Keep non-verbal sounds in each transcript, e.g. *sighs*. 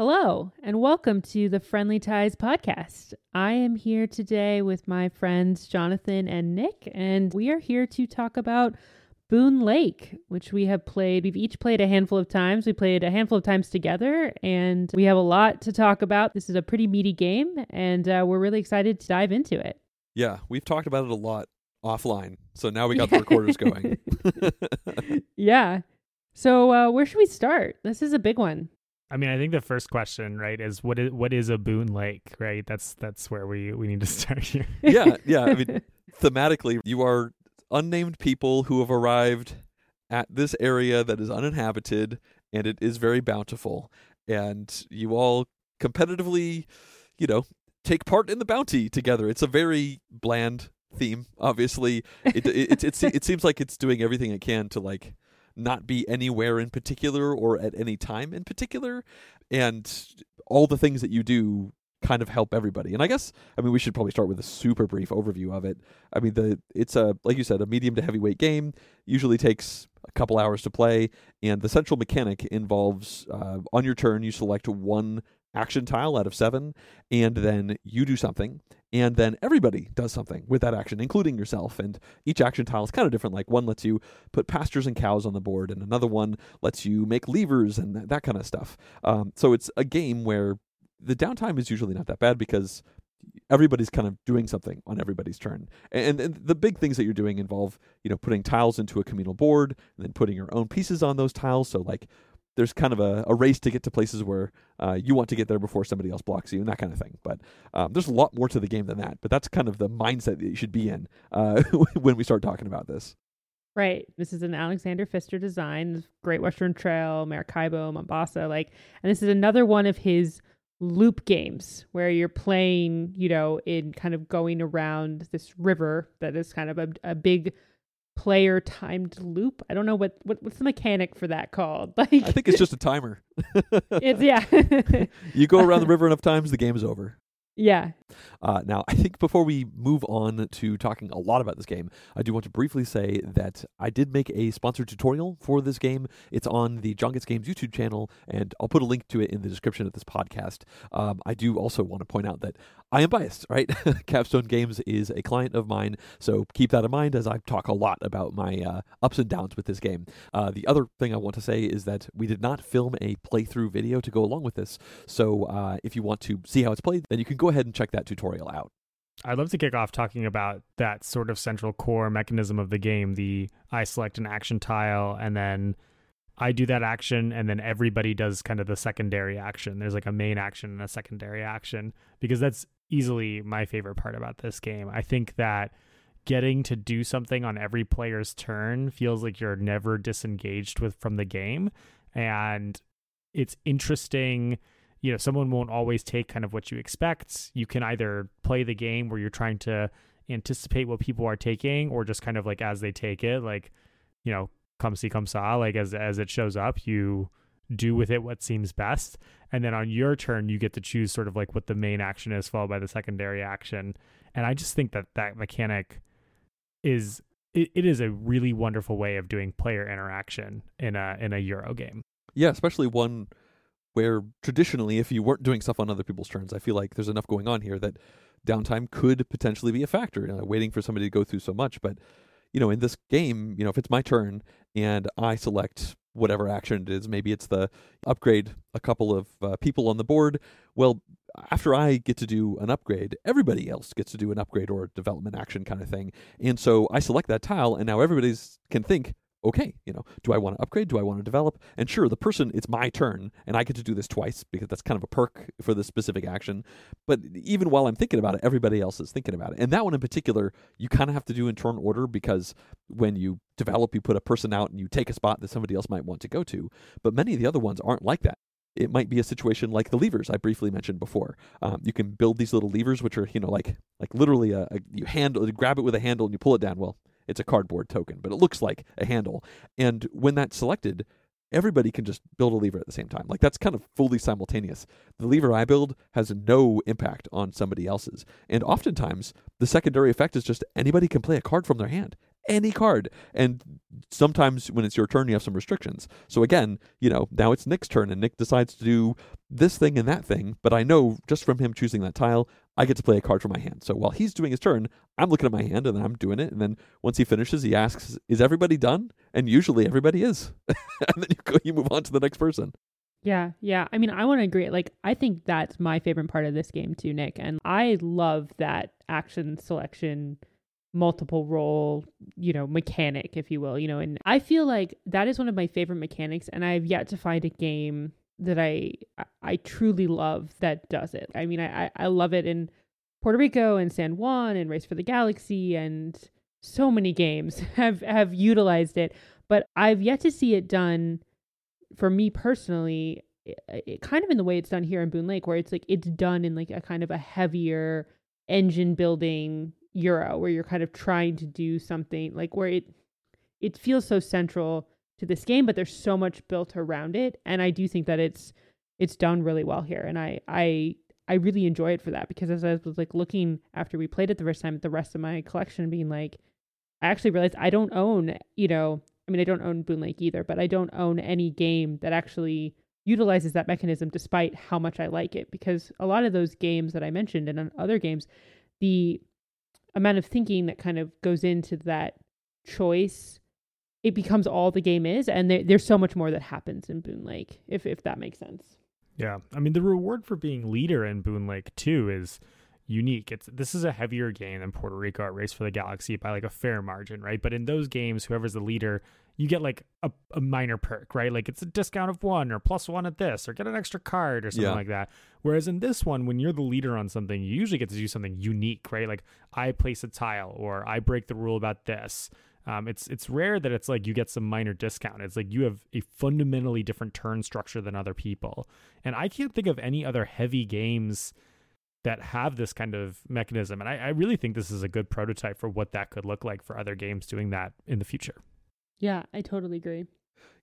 Hello, and welcome to the Friendly Ties podcast. I am here today with my friends Jonathan and Nick, and we are here to talk about Boonlake, which we have played. We've each played a handful of times. We played a handful of times together, and we have a lot to talk about. This is a pretty meaty game, and uh, we're really excited to dive into it. Yeah, we've talked about it a lot offline, so now we got the *laughs* recorders going. *laughs* yeah. So, uh, where should we start? This is a big one. I mean, I think the first question, right, is what is what is a Boonlake, right? That's that's where we we need to *laughs* start here. yeah, *laughs* yeah. I mean, thematically, you are unnamed people who have arrived at this area that is uninhabited, and it is very bountiful, and you all competitively, you know, take part in the bounty together. It's a very bland theme. Obviously, it it, it, it, it seems like it's doing everything it can to like not be anywhere in particular or at any time in particular. And all the things that you do kind of help everybody. And I guess I mean we should probably start with a super brief overview of it. I mean the it's a like you said a medium to heavyweight game. Usually takes a couple hours to play, and the central mechanic involves uh, on your turn you select one action tile out of seven, and then you do something, and then everybody does something with that action, including yourself. And each action tile is kind of different. Like one lets you put pastures and cows on the board, and another one lets you make levers and that, that kind of stuff. Um, so it's a game where the downtime is usually not that bad because everybody's kind of doing something on everybody's turn. And, and, the big things that you're doing involve, you know, putting tiles into a communal board and then putting your own pieces on those tiles. So like there's kind of a, a race to get to places where uh, you want to get there before somebody else blocks you and that kind of thing. But um, there's a lot more to the game than that. But that's kind of the mindset that you should be in uh, *laughs* when we start talking about this. Right. This is an Alexander Pfister design, Great Western Trail, Maracaibo, Mombasa, like, and this is another one of his loop games where you're playing, you know, in kind of going around this river that is kind of a, a big player timed loop. I don't know what, what what's the mechanic for that called. *laughs* Like I think it's just a timer. *laughs* it's yeah. *laughs* you go around the river enough times, the game is over. Yeah. Uh, now, I think before we move on to talking a lot about this game, I do want to briefly say that I did make a sponsored tutorial for this game. It's on the John Gets Games YouTube channel, and I'll put a link to it in the description of this podcast. Um, I do also want to point out that I am biased, right? *laughs* Capstone Games is a client of mine, so keep that in mind as I talk a lot about my uh, ups and downs with this game. Uh, the other thing I want to say is that we did not film a playthrough video to go along with this, so uh, if you want to see how it's played, then you can go ahead and check that tutorial out. I'd love to kick off talking about that sort of central core mechanism of the game. The I select an action tile and then I do that action and then everybody does kind of the secondary action. There's like a main action and a secondary action because that's easily my favorite part about this game. I think that getting to do something on every player's turn feels like you're never disengaged with from the game and it's interesting you know someone won't always take kind of what you expect you can either play the game where you're trying to anticipate what people are taking or just kind of like as they take it like you know come see come saw like as as it shows up you do with it what seems best. And then on your turn you get to choose sort of like what the main action is followed by the secondary action. And i just think that that mechanic is it, it is a really wonderful way of doing player interaction in a in a euro game. Yeah especially one where traditionally, if you weren't doing stuff on other people's turns, I feel like there's enough going on here that downtime could potentially be a factor, you uh, know, waiting for somebody to go through so much. But, you know, in this game, you know, if it's my turn and I select whatever action it is, maybe it's the upgrade a couple of uh, people on the board. Well, after I get to do an upgrade, everybody else gets to do an upgrade or development action kind of thing. And so I select that tile, and now everybody's can think, okay, you know, do I want to upgrade? Do I want to develop? And sure, the person, it's my turn, and I get to do this twice because that's kind of a perk for this specific action. But even while I'm thinking about it, everybody else is thinking about it. And that one in particular, you kind of have to do in turn order because when you develop, you put a person out and you take a spot that somebody else might want to go to. But many of the other ones aren't like that it might be a situation like the levers I briefly mentioned before. Um, you can build these little levers, which are you know like like literally a, a you handle you grab it with a handle and you pull it down. Well, it's a cardboard token, but it looks like a handle. And when that's selected, everybody can just build a lever at the same time. Like that's kind of fully simultaneous. The lever I build has no impact on somebody else's. And oftentimes, the secondary effect is just anybody can play a card from their hand. Any card. And sometimes when it's your turn, you have some restrictions. So again, you know, now it's Nick's turn, and Nick decides to do this thing and that thing. But I know just from him choosing that tile, I get to play a card from my hand. So while he's doing his turn, I'm looking at my hand and then I'm doing it. And then once he finishes, he asks, "Is everybody done?" And usually everybody is. *laughs* and then you go, you move on to the next person. Yeah, yeah. I mean, I want to agree. Like, I think that's my favorite part of this game too, Nick. And I love that action selection multiple role, you know, mechanic, if you will, you know, and I feel like that is one of my favorite mechanics and I have yet to find a game that I I truly love that does it. I mean, I I love it in Puerto Rico and San Juan and Race for the Galaxy and so many games *laughs* have have utilized it, but I've yet to see it done for me personally it, it, kind of in the way it's done here in Boonlake where it's like it's done in like a kind of a heavier engine building euro where you're kind of trying to do something like where it it feels so central to this game but there's so much built around it and I do think that it's it's done really well here and I I I really enjoy it for that because as I was like looking after we played it the first time at the rest of my collection being like I actually realized I don't own, you know, I mean I don't own Boonlake either, but I don't own any game that actually utilizes that mechanism despite how much I like it because a lot of those games that I mentioned and other games the amount of thinking that kind of goes into that choice it becomes all the game is and there, there's so much more that happens in boonlake if if that makes sense. Yeah. I mean the reward for being leader in boonlake too is unique. It's this is a heavier game than puerto rico at race for the galaxy by like a fair margin right? But in those games whoever's the leader you get like a, a minor perk, right? Like it's a discount of one or plus one at this or get an extra card or something yeah. like that. Whereas in this one, when you're the leader on something, you usually get to do something unique, right? Like I place a tile or I break the rule about this. Um, it's it's rare that it's like you get some minor discount. It's like you have a fundamentally different turn structure than other people. And I can't think of any other heavy games that have this kind of mechanism. And I, I really think this is a good prototype for what that could look like for other games doing that in the future. Yeah, I totally agree.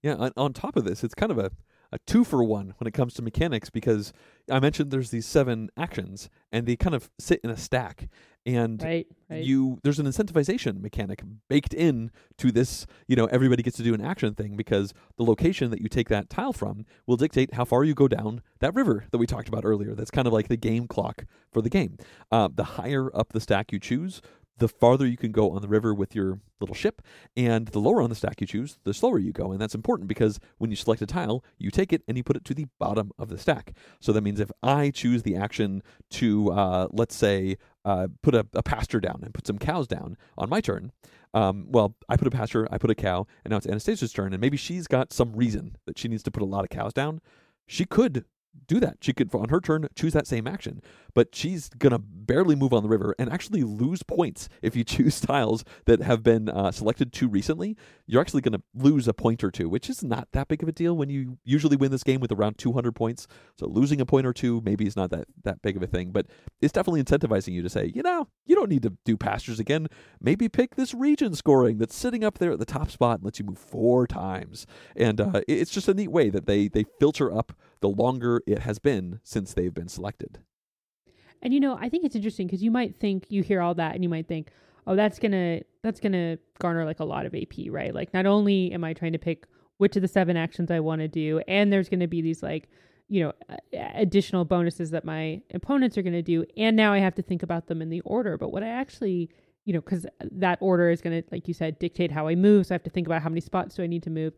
Yeah, on, on top of this, it's kind of a, a two for one when it comes to mechanics because I mentioned there's these seven actions and they kind of sit in a stack. And right, right. you there's an incentivization mechanic baked in to this, you know, everybody gets to do an action thing because the location that you take that tile from will dictate how far you go down that river that we talked about earlier. That's kind of like the game clock for the game. Uh, the higher up the stack you choose, the farther you can go on the river with your little ship, and the lower on the stack you choose, the slower you go. And that's important because when you select a tile, you take it and you put it to the bottom of the stack. So that means if I choose the action to, uh, let's say, uh, put a, a, pasture down and put some cows down on my turn, um, well, I put a pasture, I put a cow, and now it's Anastasia's turn, and maybe she's got some reason that she needs to put a lot of cows down. She could do that. She could, on her turn, choose that same action. But she's going to barely move on the river and actually lose points if you *laughs* choose tiles that have been uh, selected too recently. You're actually going to lose a point or two, which is not that big of a deal when you usually win this game with around 200 points. So losing a point or two maybe is not that, that big of a thing. But it's definitely incentivizing you to say, you know, you don't need to do pastures again. Maybe pick this region scoring that's sitting up there at the top spot and lets you move four times. And uh, it's just a neat way that they, they filter up the longer it has been since they've been selected. And you know, I think it's interesting because you might think you hear all that and you might think, oh, that's gonna that's gonna garner like a lot of AP, right? Like not only am I trying to pick which of the seven actions I want to do, and there's gonna be these like you know additional bonuses that my opponents are going to do and now i have to think about them in the order but what i actually you know because that order is going to like you said dictate how i move so i have to think about how many spots do i need to move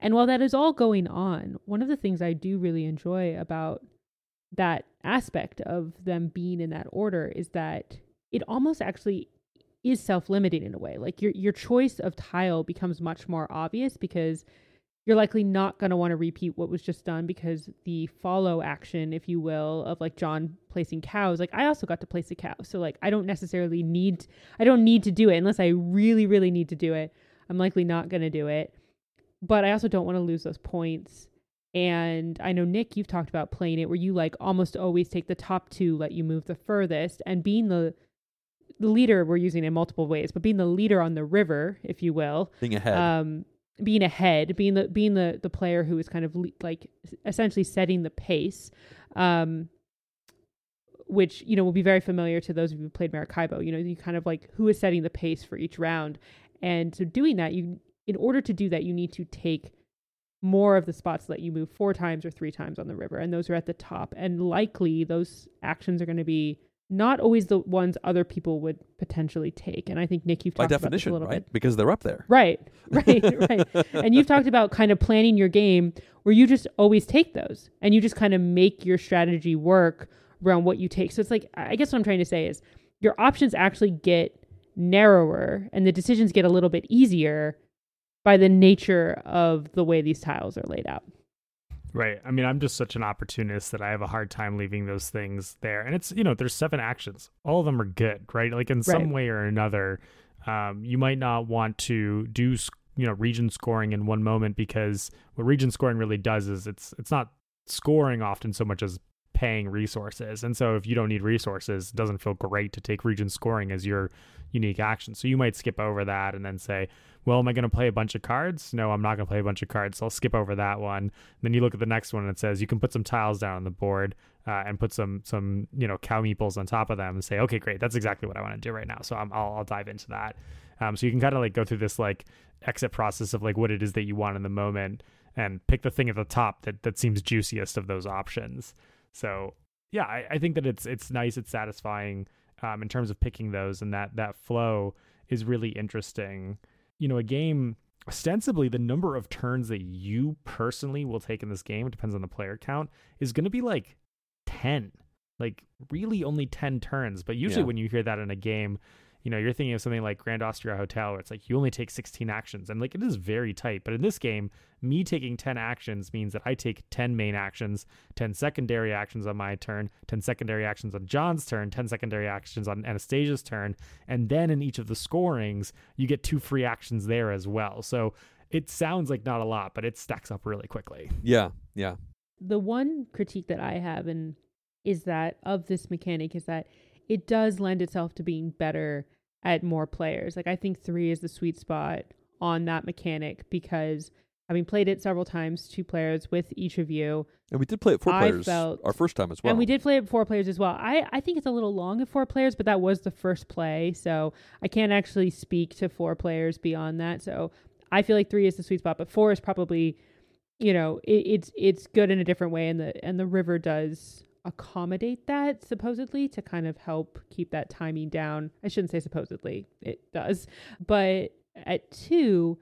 and while that is all going on, one of the things I do really enjoy about that aspect of them being in that order is that it almost actually is self-limiting in a way. Like your your choice of tile becomes much more obvious because you're likely not going to want to repeat what was just done because the follow action, if you will, of like John placing cows, like I also got to place a cow. So like I don't necessarily need I don't need to do it unless I really really need to do it. I'm likely not going to do it but I also don't want to lose those points. And I know Nick, you've talked about playing it where you like almost always take the top two, let you move the furthest, and being the the leader. We're using it in multiple ways, but being the leader on the river, if you will, being ahead, um, being ahead, being the being the the player who is kind of le- like essentially setting the pace. Um, which you know will be very familiar to those of you who played Maracaibo. You know, you kind of like who is setting the pace for each round, And so doing that, you in order to do that, you need to take more of the spots that you move four times or three times on the river, and those are at the top. And likely those actions are going to be not always the ones other people would potentially take. And I think Nick, you've By talked definition, about this a little right? bit. Because they're up there. Right, *laughs* right, right. And you've talked about kind of planning your game where you just always take those and you just kind of make your strategy work around what you take. So it's like, I guess what I'm trying to say is your options actually get narrower and the decisions get a little bit easier by the nature of the way these tiles are laid out. Right. I mean, I'm just such an opportunist that I have a hard time leaving those things there. And it's, you know, there's seven actions. All of them are good, right? Like in some way or another, um, you might not want to do, you know, region scoring in one moment because what region scoring really does is it's it's not scoring often so much as paying resources. And so if you don't need resources, it doesn't feel great to take region scoring as your unique action. So you might skip over that and then say, well, am I going to play a bunch of cards? No, I'm not going to play a bunch of cards. So I'll skip over that one. then you look at the next one and it says you can put some tiles down on the board uh, and put some some you know cow meeples on top of them and say, okay, great, that's exactly what I want to do right now. So I'm, I'll I'll dive into that. Um, so you can kind of like go through this like exit process of like what it is that you want in the moment and pick the thing at the top that that seems juiciest of those options. So yeah, I, I think that it's it's nice, it's satisfying um, in terms of picking those, and that that flow is really interesting. You know, a game ostensibly the number of turns that you personally will take in this game it depends on the player count is going to be like 10 like really only 10 turns but usually Yeah. when you hear that in a game you know you're thinking of something like grand austria hotel where it's like you only take 16 actions and like it is very tight but in this game me taking 10 actions means that i take 10 main actions 10 secondary actions on my turn 10 secondary actions on john's turn 10 secondary actions on anastasia's turn and then in each of the scorings you get two free actions there as well so it sounds like not a lot but it stacks up really quickly Yeah, yeah. the one critique that I have and is that of this mechanic is that it does lend itself to being better at more players. Like I think 3 is the sweet spot on that mechanic because having played it several times, two players with each of you, And we did play it four I players felt- our first time as well. and we did play it four players as well. I, I think it's a little long at four players, but that was the first play, so I can't actually speak to four players beyond that. So I feel like three is the sweet spot, but four is probably, you know, it, it's it's good in a different way, and the and the river does accommodate that supposedly to kind of help keep that timing down. I shouldn't say supposedly, it does, but at two,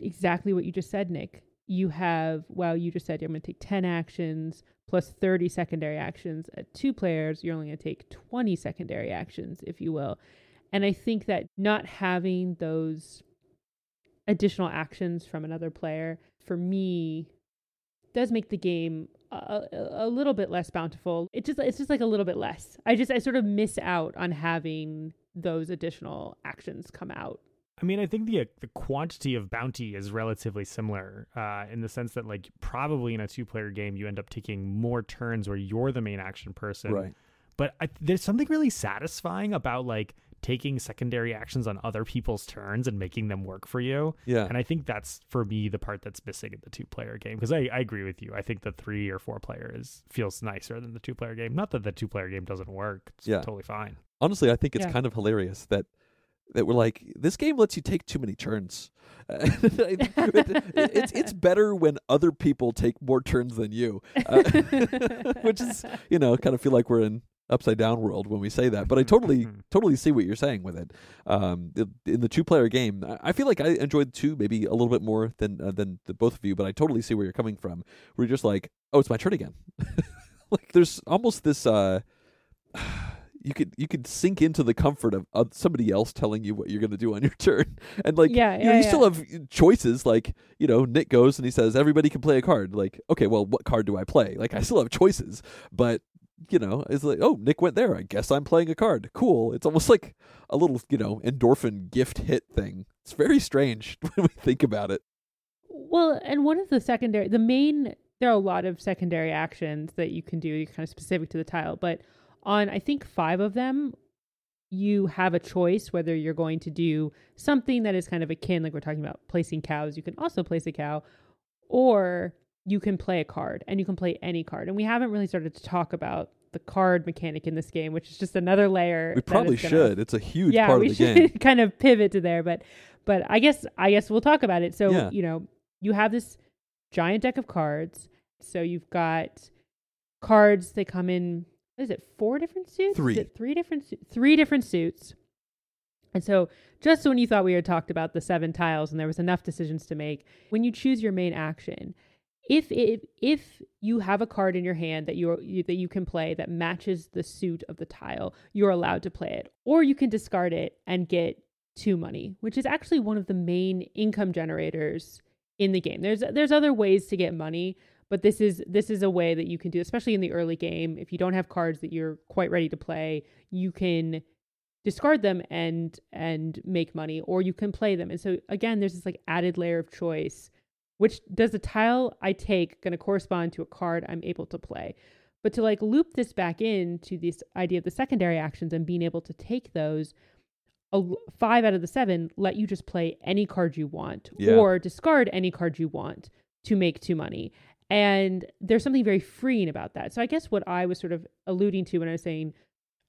exactly what you just said, Nick. You have, well, you just said I'm going to take 10 actions plus 30 secondary actions. At two players, you're only going to take 20 secondary actions, if you will. And I think that not having those additional actions from another player, for me, does make the game a, a, a little bit less bountiful. It just it's just like a little bit less. I just I sort of miss out on having those additional actions come out. I mean, I think the the quantity of bounty is relatively similar uh, in the sense that, like, probably in a two player game, you end up taking more turns where you're the main action person. right. But I, there's something really satisfying about like taking secondary actions on other people's turns and making them work for you. Yeah. And I think that's for me the part that's missing in the two player game because I, I agree with you. I think the three or four player is feels nicer than the two player game. Not that the two player game doesn't work. It's Yeah. totally fine. Honestly, I think it's Yeah. kind of hilarious that that we're like this game lets you take too many turns. *laughs* It- it's it's better when other people take more turns than you, uh, *laughs* which is you know kind of feel like we're in upside down world when we say that. But I totally Mhm. totally see what you're saying with it. Um, in the two player game, I- I feel like I enjoyed two maybe a little bit more than uh, than the both of you. But I totally see where you're coming from. Where you're just like, oh, it's my turn again. *laughs* like there's almost this. uh *sighs* you could you could sink into the comfort of, of somebody else telling you what you're going to do on your *laughs* turn and like Yeah, you, know, yeah, you yeah. still have choices like you know nick goes and he says everybody can play a card like okay well what card do i play like i still have choices but you know it's like oh nick went there. I guess i'm playing a card. Cool. It's almost *laughs* like a little you know endorphin gift hit thing. It's very strange *laughs* when we think about it. Well, and one of the secondary, the main, there are a lot of secondary actions that you can do, kind of specific to the tile, but on I think five of them, you have a choice whether you're going to do something that is kind of akin, like we're talking about placing cows. You can also place a cow, or you can play a card, and you can play any card. And we haven't really started to talk about the card mechanic in this game, which is just another layer. We probably gonna- should. It's a huge yeah, part we of the should game. *laughs* kind of pivot to there, but but I guess I guess we'll talk about it. So Yeah. you know, you have this giant deck of cards. So you've got cards. They come in. What is it? Four different suits. Three. Is it three different. Su- three different suits. And so, just when you thought we had talked about the seven tiles and there was enough decisions to make, when you choose your main action, if it, if you have a card in your hand that you're, you that you can play that matches the suit of the tile, you're allowed to play it, or you can discard it and get two money, which is actually one of the main income generators in the game. There's there's other ways to get money, but this is this is a way that you can do, especially in the early game. If you don't have cards that you're quite ready to play, you can discard them and and make money or you can play them and so again there's this like added layer of choice which does the tile i take going to correspond to a card i'm able to play? But to like loop this back into this idea of the secondary actions and being able to take those a five out of the seven let you just play any card you want Yeah. or discard any card you want to make two money. And there's something very freeing about that. So i guess what i was sort of alluding to when i was saying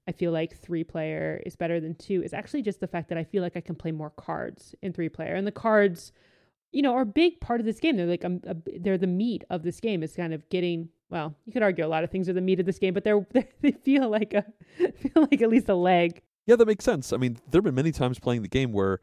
I feel like three player is better than two is actually just the fact that I feel like I can play more cards in three player, and the cards, you know, are a big part of this game. They're like um, a, a, they're the meat of this game. It's kind of getting well. You could argue a lot of things are the meat of this game, but they're *laughs* they feel like a *laughs* feel like at least a leg. Yeah, that makes sense. I mean, there have been many times playing the game where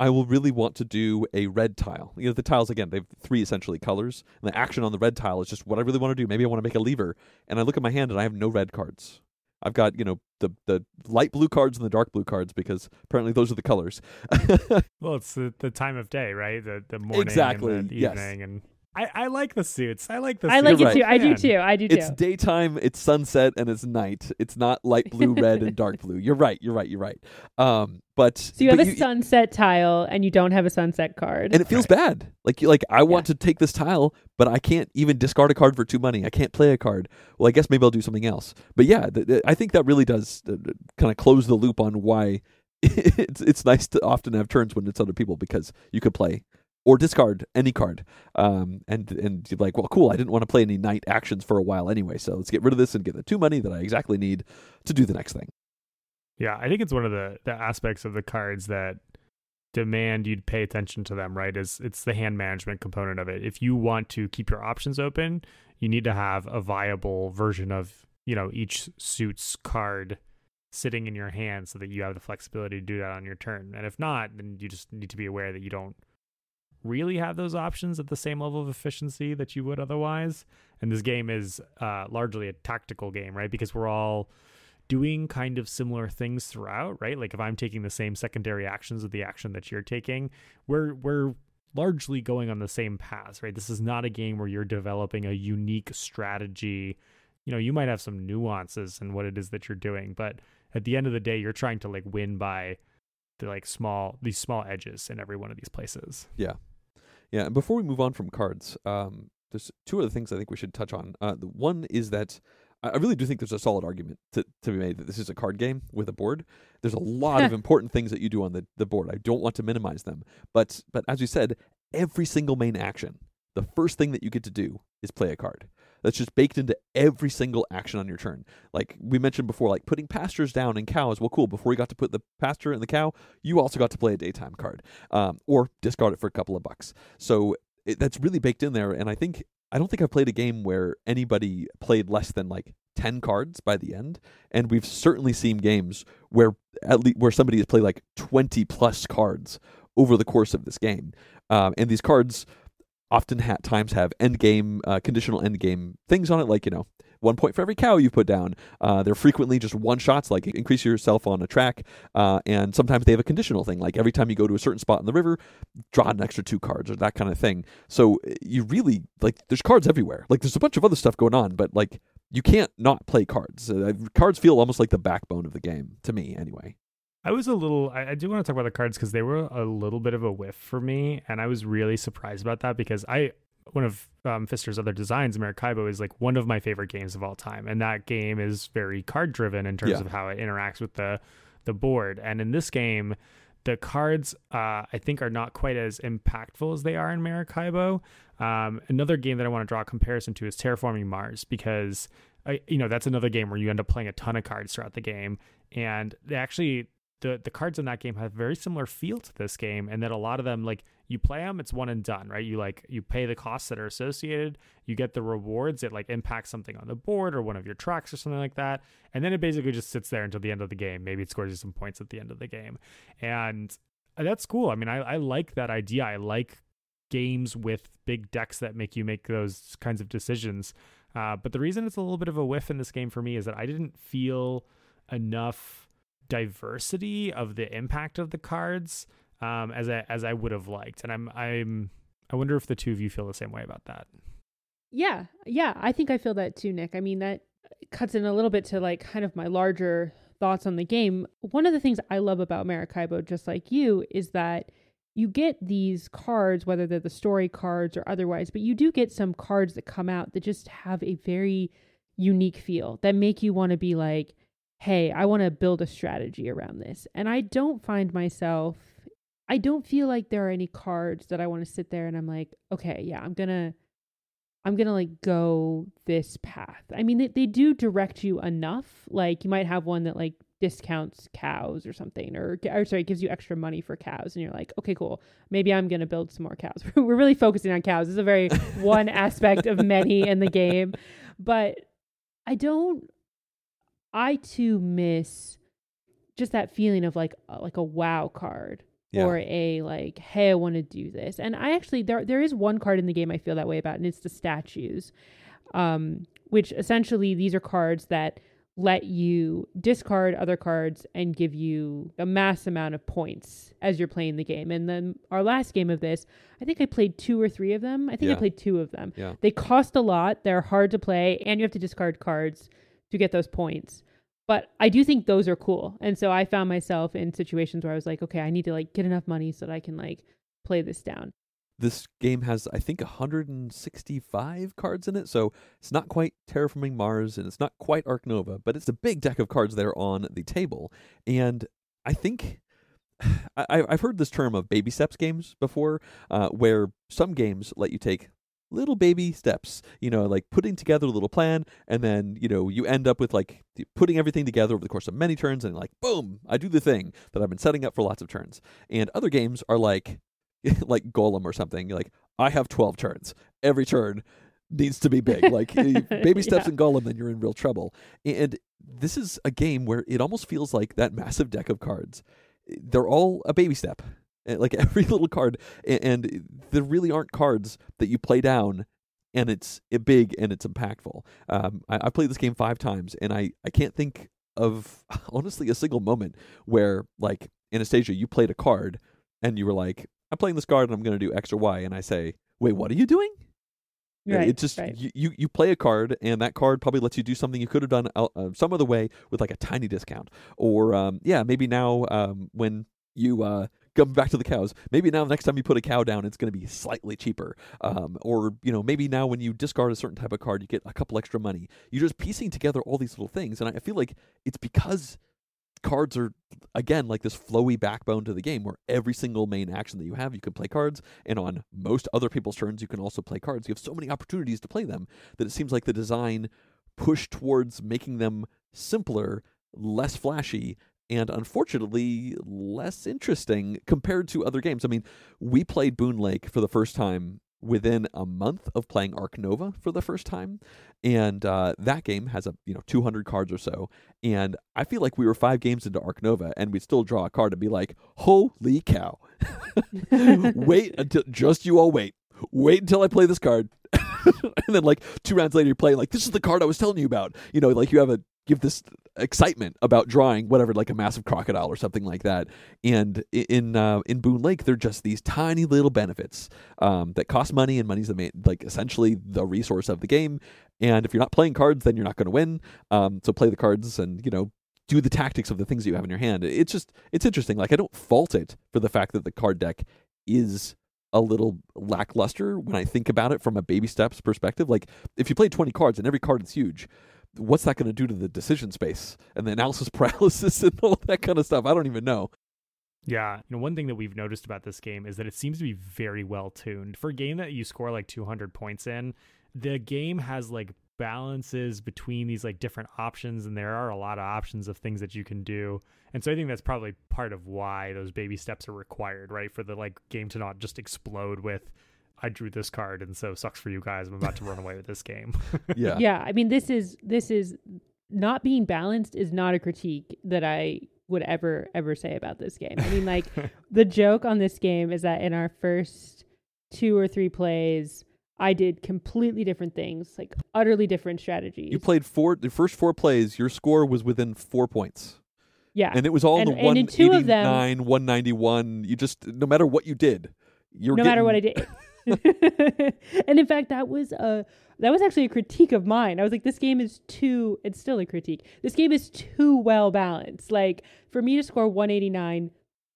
I will really want to do a red tile. You know, the tiles again, they have three essentially colors, and the action on the red tile is just what I really want to do. Maybe I want to make a lever, and I look at my hand and I have no red cards. I've got you know the the light blue cards and the dark blue cards because apparently those are the colors. *laughs* Well, it's the, the time of day, right? The the morning Exactly, and the yes. evening, and I, I like the suits. I like the. Suits. I like suits. it You're too. I do too. I do too. it's daytime, it's sunset, and it's night. It's not light *laughs* blue, red, and dark blue. You're right. You're right. You're right. Um, but so you have but a sunset tile and you don't have a sunset card. and it feels bad. Like you like I want to take this tile, but I can't even discard a card for two money. I can't play a card. Well, I guess maybe I'll do something else. But yeah, th- th- I think that really does uh, kind of close the loop on why *laughs* it's it's nice to often have turns when it's other people because you could play or discard any card. Um, and and you're like, well, cool. I didn't want to play any knight actions for a while anyway, so let's get rid of this and get the two money that I exactly need to do the next thing. Yeah, I think it's one of the the aspects of the cards that demand you'd pay attention to them. Right? Is it's the hand management component of it. If you want to keep your options open, you need to have a viable version of you know each suit's card sitting in your hand so that you have the flexibility to do that on your turn. And if not, then you just need to be aware that you don't really have those options at the same level of efficiency that you would otherwise. And this game is uh, largely a tactical game, right? Because we're all doing kind of similar things throughout, right? Like if I'm taking the same secondary actions of the action that you're taking, we're we're largely going on the same path, right? This is not a game where you're developing a unique strategy. You know, you might have some nuances in what it is that you're doing, but at the end of the day, you're trying to like win by the like small these small edges in every one of these places. Yeah, and before we move on from cards, um, there's two other things I think we should touch on. Uh, the one is that I I really do think there's a solid argument to, to be made that this is a card game with a board. There's a lot of *laughs* important things that you do on the, the board. I don't want to minimize them, but but as you said, every single main action, the first thing that you get to do is play a card. That's just baked into every single action on your turn. Like we mentioned before, like putting pastures down and cows. Well, cool. Before you got to put the pasture and the cow, you also got to play a daytime card, um, or discard it for a couple of bucks. So it, that's really baked in there. And I think I don't think I've played a game where anybody played less than like ten cards by the end. And we've certainly seen games where at least where somebody has played like twenty plus cards over the course of this game. Um, and these cards often at times have end game uh, conditional end game things on it, like you know one point for every cow you put down. Uh, they're frequently just one shots, like increase yourself on a track, uh, and sometimes they have a conditional thing, like every time you go to a certain spot in the river, draw an extra two cards or that kind of thing. So uh, you really like there's cards everywhere. Like there's a bunch of other stuff going on, but like you can't not play cards. Uh, cards feel almost like the backbone of the game to me, anyway. I was a little. I, I do want to talk about the cards because they were a little bit of a whiff for me, and I was really surprised about that because I one of um, Pfister's other designs, Maracaibo, is like one of my favorite games of all time, and that game is very card driven in terms Yeah. of how it interacts with the the board. And in this game, the cards uh, I think are not quite as impactful as they are in Maracaibo. Um, another game that I want to draw a comparison to is Terraforming Mars because you know, that's another game where you end up playing a ton of cards throughout the game, and they actually the the cards in that game have very similar feel to this game, and that a lot of them like you play them, it's one and done, right? You like you pay the costs that are associated, you get the rewards, it like impacts something on the board or one of your tracks or something like that, and then it basically just sits there until the end of the game. Maybe it scores you some points at the end of the game, and that's cool. I mean, I, I like that idea. I like games with big decks that make you make those kinds of decisions. Uh, but the reason it's a little bit of a whiff in this game for me is that I didn't feel enough diversity of the impact of the cards um, as I as I would have liked. And I'm I'm I wonder if the two of you feel the same way about that. Yeah, yeah, I think I feel that too, Nick. I mean that cuts in a little bit to like kind of my larger thoughts on the game. One of the things I love about Maracaibo, just like you, is that you get these cards, whether they're the story cards or otherwise, but you do get some cards that come out that just have a very unique feel that make you want to be like, hey, I want to build a strategy around this. And I don't find myself, I don't feel like there are any cards that I want to sit there and I'm like, okay, yeah, I'm going to. I'm gonna like go this path. I mean, they, they do direct you enough. Like you might have one that like discounts cows or something or, or sorry gives you extra money for cows and you're like okay cool maybe i'm going to build some more cows *laughs* we're really focusing on cows this is a very *laughs* one aspect of many in the game but i don't i too miss just that feeling of like uh, like a wow card yeah. or a like hey i want to do this and i actually there there is one card in the game i feel that way about and it's the statues um which essentially these are cards that let you discard other cards and give you a mass amount of points as you're playing the game. And then our last game of this, I think I played two or three of them. I think yeah. I played two of them. Yeah. They cost a lot, they're hard to play, and you have to discard cards to get those points. But I do think those are cool. And so I found myself in situations where I was like, okay, I need to like get enough money so that I can like play this down. This game has, I think, 165 cards in it, so it's not quite Terraforming Mars and it's not quite Ark Nova, but it's a big deck of cards there on the table. And I think *sighs* I, have heard this term of baby steps games before, uh, where some games let you take little baby steps, you know, like putting together a little plan, and then, you know, you end up with like putting everything together over the course of many turns, and like, boom, I do the thing that I've been setting up for lots of turns. And other games are like, *laughs* like Golem or something. Like I have twelve turns. Every turn needs to be big. *laughs* Like baby steps yeah. in Golem, then you're in real trouble. And this is a game where it almost feels like that massive deck of cards. Eh, they're all a baby step. Eh, like *laughs* every little card, and there really aren't cards that you play down and it's big and it's impactful. Um, I, have played this game five times, and I, I can't think of *laughs* honestly a single moment where like Anastasia, you played a card and you were like, I'm playing this card and I'm going to do X or Y, and I say, wait, what are you doing? Right, it's just right. you, you, you play a card and that card probably lets you do something you could have done uh, some other way with like a tiny discount or um, yeah maybe now um, when you uh, come back to the cows. Maybe now next time you put a cow down it's going to be slightly cheaper. Um, or you know maybe now when you discard a certain type of card you get a couple extra money. You're just piecing together all these little things and I feel like it's because cards are again like this flowy backbone to the game where every single main action that you have you can play cards and on most other people's turns you can also play cards. You have so many opportunities to play them that it seems like the design pushed towards making them simpler less flashy and unfortunately less interesting compared to other games. I mean, we played Boonlake for the first time within a month of playing Ark Nova for the first time, and uh, that game has a you know 200 cards or so. And I feel like we were five games into Ark Nova, and we'd still draw a card and be like, "Holy cow! *laughs* wait until just you all wait, wait until I play this card." *laughs* and then like two rounds later, you're playing like this is the card I was telling you about. You know, like you have a give this excitement about drawing whatever like a massive crocodile or something like that. And in uh, in boonlake they're just these tiny little benefits um, that cost money and money's the main like essentially the resource of the game. And if you're not playing cards then you're not going to win. Um, so play the cards and you know do the tactics of the things that you have in your hand. It's just it's interesting. Like i don't fault it for the fact that the card deck is a little lackluster when I think about it from a baby steps perspective. Like if you play 20 cards and every card is huge, what's that going to do to the decision space and the analysis *laughs* paralysis and all that kind of stuff? I don't even know. Yeah, you know, one thing that we've noticed about this game is that it seems to be very well tuned. For a game that you score like 200 points in, the game has like balances between these like different options and there are a lot of options of things that you can do and so i think that's probably part of why those baby steps are required right for the like game to not just explode with i drew this card and so sucks for you guys i'm about to run away with this game *laughs* yeah yeah i mean this is this is not being balanced is not a critique that i would ever ever say about this game i mean like *laughs* the joke on this game is that in our first two or three plays I did completely different things, like utterly different strategies. You played four the first four plays, your score was within four points. Yeah. And it was all and, the and in two of them, 189, 191. You just no matter what you did, you're no getting, matter what I did. *laughs* and in fact, that was a that was actually a critique of mine. I was like, this game is too. It's still a critique. This game is too well balanced. Like for me to score 189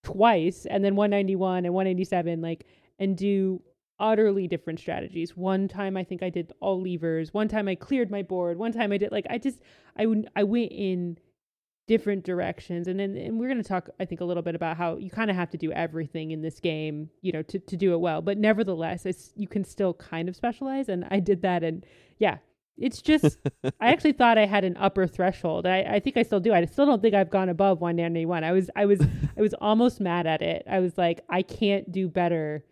twice and then 191 and 187, like and do utterly different strategies. One time I think I did all levers. One time I cleared my board. One time I did like I just I I went in different directions and then and we're going to talk I think a little bit about how you kind of have to do everything in this game, you know, to to do it well. But nevertheless, it's you can still kind of specialize and I did that and yeah, it's just I *laughs* actually thought I had an upper threshold. I, I think I still do. I still don't think I've gone above 191. I was I was I was almost mad at it. I was like I can't do better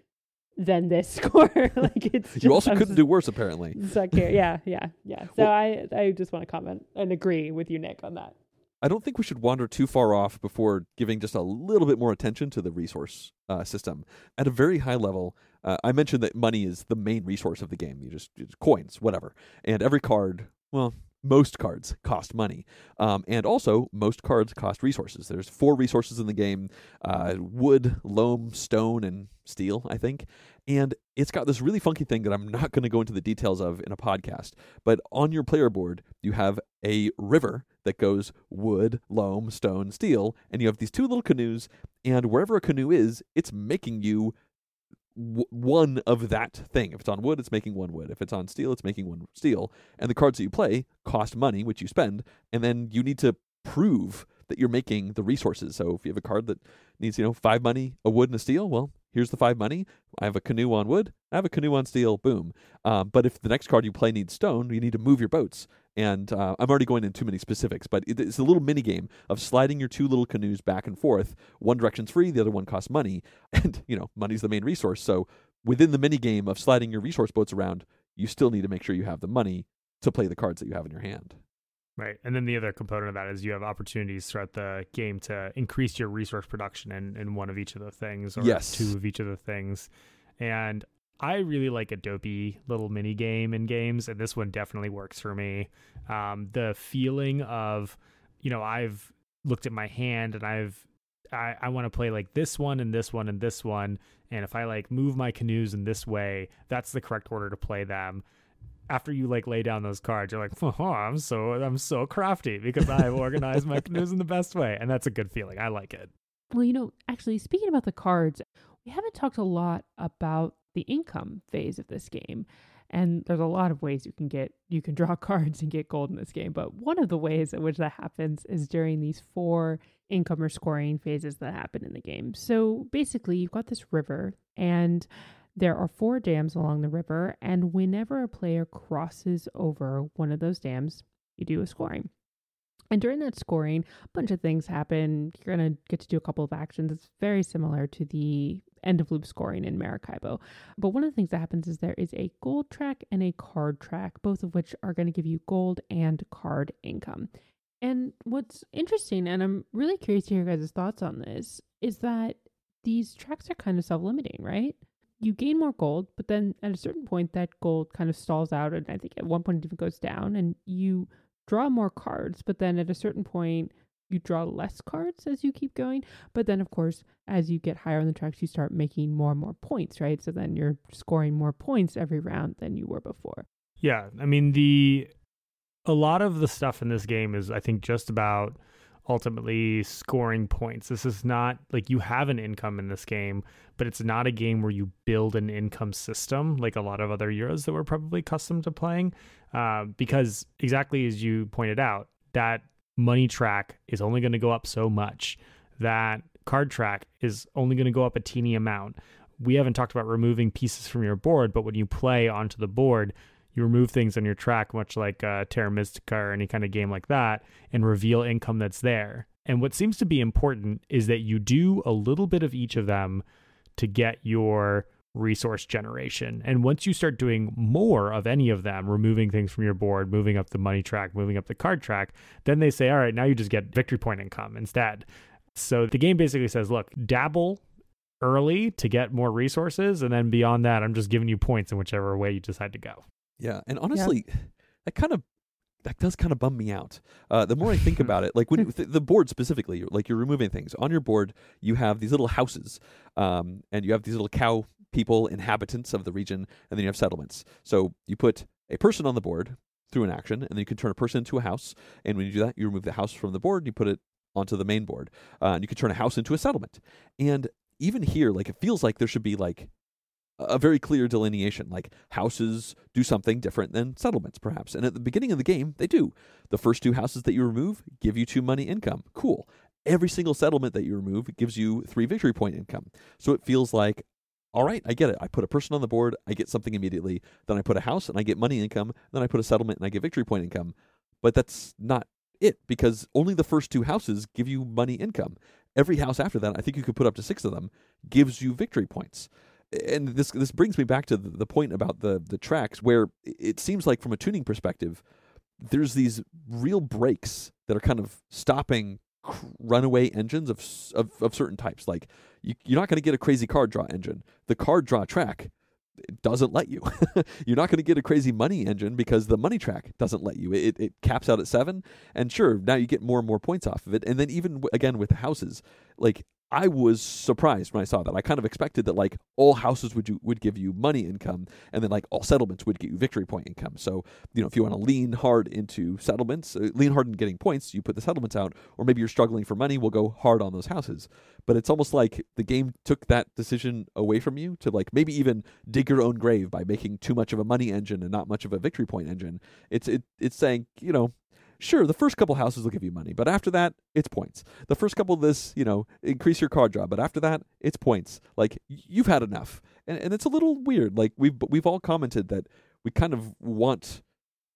than this *laughs* score. *laughs* like it's just, you also I'm couldn't just do worse apparently. Here. Yeah, yeah, yeah. So Well- I I just want to comment and agree with you, Nick, on that. I don't think we should wander too far off before giving just a little bit more attention to the resource uh, system. At a very high level, uh, I mentioned that money is the main resource of the game. You just, coins, whatever, and every card, well, most cards cost money, um, and also most cards cost resources. There's four resources in the game: uh, wood, loam, stone, and steel. I think, and it's got this really funky thing that I'm not going to go into the details of in a podcast. But on your player board, you have a river that goes wood, loam, stone, steel, and you have these two little canoes. And wherever a canoe is, it's making you w- one of that thing. If it's on wood, it's making one wood. If it's on steel, it's making one steel. And the cards that you play cost money, which you spend, and then you need to prove that you're making the resources. So if you have a card that needs, you know, five money, a wood, and a steel, well, here's the five money. I have a canoe on wood. I have a canoe on steel. Boom. Um, but if the next card you play needs stone, you need to move your boats. And uh, I'm already going into too many specifics, but it's a little mini game of sliding your two little canoes back and forth. One direction's free, the other one costs money, *laughs* and you know money's the main resource. So within the mini game of sliding your resource boats around, you still need to make sure you have the money to play the cards that you have in your hand. Right. And then the other component of that is you have opportunities throughout the game to increase your resource production in, in one of each of the things or Yes. two of each of the things. And I really like a dopey little mini game in games, and this one definitely works for me. Um, the feeling of, you know, I've looked at my hand and I've I, I want to play like this one and this one and this one. And if I like move my canoes in this way, that's the correct order to play them after you like lay down those cards, you're like, *laughs* oh, I'm so I'm so crafty because I've *laughs* organized my canoes in the best way, and that's a good feeling. I like it. Well, you know, actually, speaking about the cards, we haven't talked a lot about the income phase of this game. And there's a lot of ways you can get you can draw *laughs* cards and get gold in this game, but one of the ways in which that happens is during these four income or scoring phases that happen in the game. So basically, you've got this river and there are four dams along the river, and whenever a player crosses over one of those dams, you do a scoring. And during that scoring, a bunch of things happen. You're going to get to do a couple of actions. It's very similar to the end of loop scoring in Maracaibo. But one of the things that happens is there is a gold track and a card track, both of which are going to give you gold and card income. And what's interesting, and I'm really curious to hear your guys' thoughts on this, is that these tracks are kind of self limiting, right? You gain more gold, but then at a certain point, that gold kind of stalls out. And I think at one point it even goes down, and you draw more cards, but then at a certain point, you draw less cards as you keep going. But then, of course, as you get higher on the tracks, you start making more and more points, right? So then you're scoring more points every round than you were before. Yeah, I mean the a lot of the stuff in this game is I think just about ultimately scoring points. This is not like you have an income in this game, but it's not a game where you build an income system like a lot of other Euros that we're probably accustomed to playing. Uh, because exactly as you pointed out, that money track is only going to go up so much. That card track is only going to go up a teeny amount. We haven't talked about removing pieces from your board, but when you play onto the board, you remove things on your track, much like uh, Terra Mystica or any kind of game like that, and reveal income that's there. And what seems to be important is that you do a little bit of each of them to get your resource generation. And once you start doing more of any of them, removing things from your board, moving up the money track, moving up the card track, then they say, all right, now you just get victory point income instead. So the game basically says, look, dabble early to get more resources. And then beyond that, I'm just giving you points in whichever way you decide to go. Yeah. And honestly, that kind of that does kind of bum me out. Uh, the more I think about it, *laughs* like when th- the board specifically, like you're removing things on your board, you have these little houses, um, and you have these little cow people, inhabitants of the region, and then you have settlements. So you put a person on the board through an action, and then you can turn a person into a house. And when you do that, you remove the house from the board, and you put it onto the main board, uh, and you can turn a house into a settlement. And even here, like it feels like there should be like a very clear delineation. Like houses do something different than settlements, perhaps. And at the beginning of the game, they do. The first two houses that you remove give you two money income. Cool. Every single settlement that you remove gives you three victory point income. So it feels like, all right, I get it. I put a person on the board, I get something immediately. Then I put a house and I get money income. Then I put a settlement and I get victory point income. But that's not it because only the first two houses give you money income. Every house after that, I think you could put up to six of them, gives you victory points and this this brings me back to the, point about the the tracks where it seems like from a tuning perspective there's these real breaks that are kind of stopping runaway engines of of, of certain types like you, you're not going to get a crazy card draw engine the card draw track doesn't let you. *laughs* You're not going to get a crazy money engine because the money track doesn't let you. It, it caps out at seven, and sure, now you get more and more points off of it. And then even again with the houses, like I was surprised when I saw that. I kind of expected that like all houses would you, would give you money income, and then like all settlements would get you victory point income. So you know if you want to lean hard into settlements, uh, lean hard in getting points, you put the settlements out, or maybe you're struggling for money, we'll go hard on those houses. But it's almost like the game took that decision away from you to like maybe even dig your own grave by making too much of a money engine and not much of a victory point engine. It's it it's saying you know sure, the first couple houses will give you money, but after that, it's points. The first couple of this, you know, increase your card draw, but after that, it's points. Like you've had enough, and and it's a little weird. Like we've we've all commented that we kind of want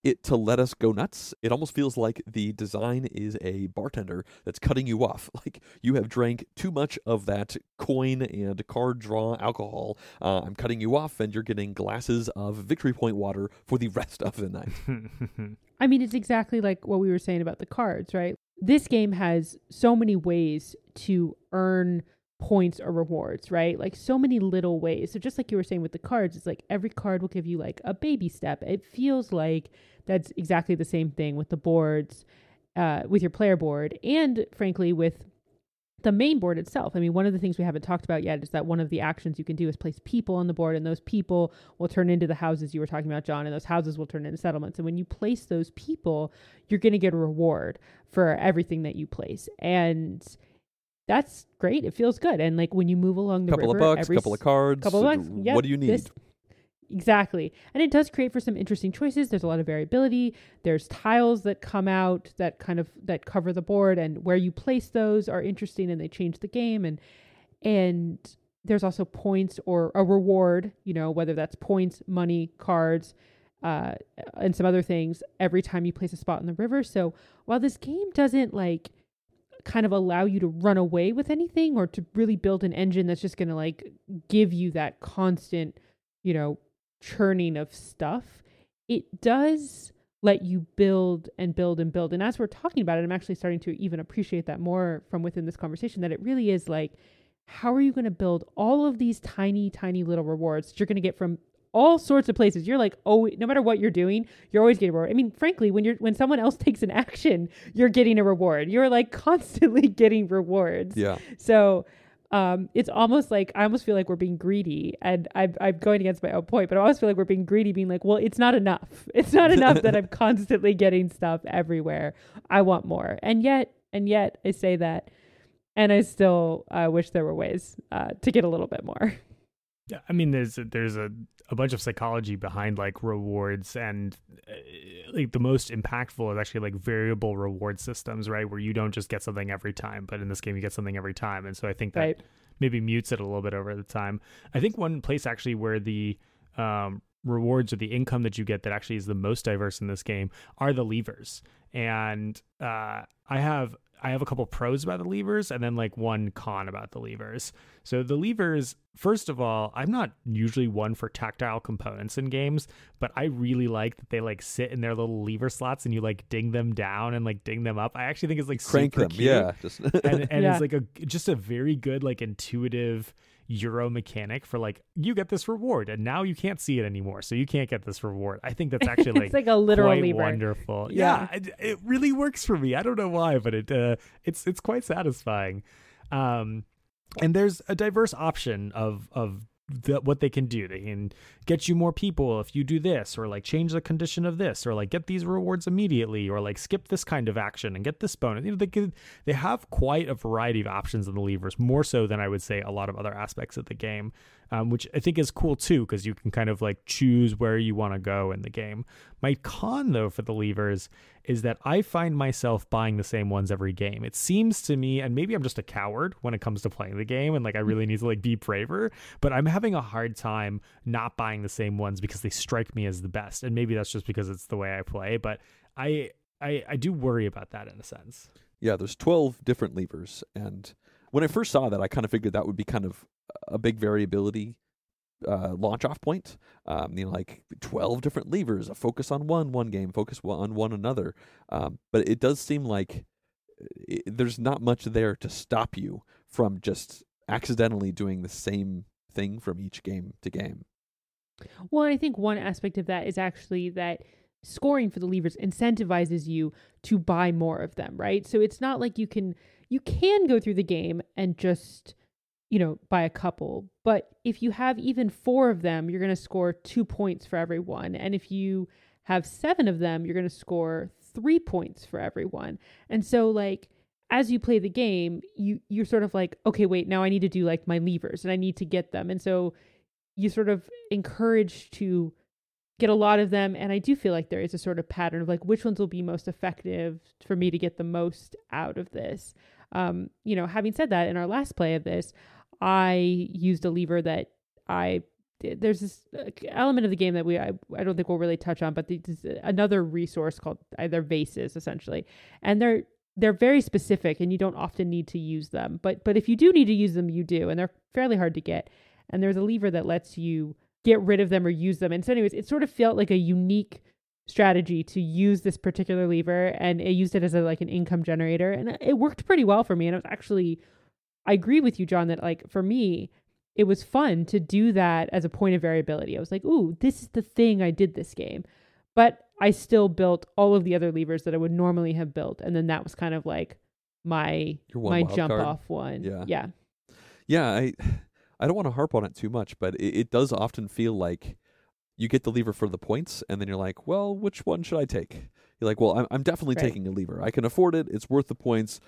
it to let us go nuts. It almost feels like the design is a bartender that's cutting you off. *laughs* Like you have drank too much of that coin and card draw alcohol. Uh, I'm cutting you off, and you're getting glasses of victory point water for the *laughs* rest of the night. *laughs* I mean, it's exactly like what we were saying about the cards, right? This game has so many ways to earn points or rewards, right? Like so many little ways. So just like you were saying with the cards, it's like every card will give you like a baby step. It feels like that's exactly the same thing with the boards, uh, with your player board, and frankly with the main board itself. I mean, one of the things we haven't talked about yet is that one of the actions you can do is place people on the board, and those people will turn into the houses you were talking about, John, and those houses will turn into settlements. And when you place those people, you're going to get a reward for everything that you place. And that's great. It feels good. And like when you move along the couple river, of bucks, couple of cards, couple of bucks. Yep, what do you need? This, Exactly. And it does create for some interesting choices. There's a lot of variability. There's tiles that come out that kind of that cover the board and where you place those are interesting and they change the game and and there's also points or a reward, you know, whether that's points, money, cards, uh, and some other things every time you place a spot in the river. So while this game doesn't like kind of allow you to run away with anything or to really build an engine that's just going to like give you that constant, you know, churning of stuff, it does let you build and build and build. And as we're talking about it, I'm actually starting to even appreciate that more from within this conversation that it really is like, how are you going to build all of these tiny, tiny little rewards that you're going to get from all sorts of places. You're like, oh, no matter what you're doing, you're always getting a reward. I mean, frankly, when you're when someone else *laughs* takes an action, you're getting a reward. You're like constantly *laughs* getting rewards. Yeah. So um, it's almost like I almost feel like we're being greedy, and I'm I'm going against my own point, but I almost feel like we're being greedy, being like, well, it's not enough. *laughs* It's not enough that I'm *laughs* constantly getting stuff everywhere. I want more, and yet, and yet, I say that, and I still uh, wish there were ways uh, to get a little bit more. Yeah, I mean, there's a, there's a, a bunch of psychology behind like rewards, and uh, like the most impactful is actually like variable reward systems, right? Where you don't just get something every time, but in this game you get something every time, and so I think that right. maybe mutes it a little bit over the time. I think one place actually where the um, rewards or the income that you get that actually is the most diverse in this game are the levers. And uh, I have I have a couple pros about the levers and then like one con about the levers. So the levers, first of all, I'm not usually one for tactile components in games, but I really like that they like sit in their little lever slots and you like ding them down and like ding them up. I actually think it's like Crank super them, cute. yeah. Just And and Yeah. it's like a just a very good like intuitive euro mechanic for like you get this reward and now you can't see it anymore so you can't get this reward i think that's actually *laughs* like it's like a literal quite lever. wonderful. Yeah. Yeah, it, it really works for me. I don't know why, but it uh, it's it's quite satisfying. Um, and there's a diverse option of of what they can do. They can get you more people if you do this, or like change the condition of this, or like get these rewards immediately, or like skip this kind of action and get this bonus. You know, they could they have quite a variety of options in the levers, more so than I would say a lot of other aspects of the game, um, which I think is cool too, because you can kind of like choose where you want to go in the game. My con though for the levers is that I find myself buying the same ones every game. It seems to me, and maybe I'm just a coward when it comes to playing the game, and like I really need to like be braver, but I'm having a hard time not buying the same ones because they strike me as the best. And maybe that's just because it's the way I play, but I I, I do worry about that in a sense. Yeah, there's 12 different levers. And when I first saw that, I kind of figured that would be kind of a big variability uh, launch off point. Um, you know, like 12 different levers, a focus on one, one game, focus on one another. Um, but it does seem like i there's not much there to stop you from just accidentally doing the same thing from each game to game. Well, I think one aspect of that is actually that scoring for the levers incentivizes you to buy more of them, right? So it's not like you can you can go through the game and just you know by a couple, but if you have even 4 of them, you're going to score 2 points for every one. And if you have 7 of them, you're going to score 3 points for every one. And so like as you play the game, you you're sort of like, okay, wait, now I need to do like my levers and I need to get them. And so you sort of encouraged to get a lot of them and i do feel like there is a sort of pattern of like which ones will be most effective for me to get the most out of this um you know having said that in our last play of this i used a lever that i there's this uh, element of the game that we I, I don't think we'll really touch on but there's another resource called either vases essentially and they're they're very specific and you don't often need to use them but but if you do need to use them you do and they're fairly hard to get and there's a lever that lets you get rid of them or use them. And so, anyways, it sort of felt like a unique strategy to use this particular lever, and I used it as a like an income generator, and it worked pretty well for me. And it was actually, I agree with you, John, that like for me, it was fun to do that as a point of variability. I was like, ooh, this is the thing I did this game, but I still built all of the other levers that I would normally have built, and then that was kind of like my my jump card. off one. Yeah. yeah. Yeah, I *sighs* I don't want to harp on it too much, but it, it does often feel like you get the lever for the points, and then you're like, well, which one should I take? You're like, well, I'm, I'm definitely Right. taking a lever. I can afford it. It's worth the points.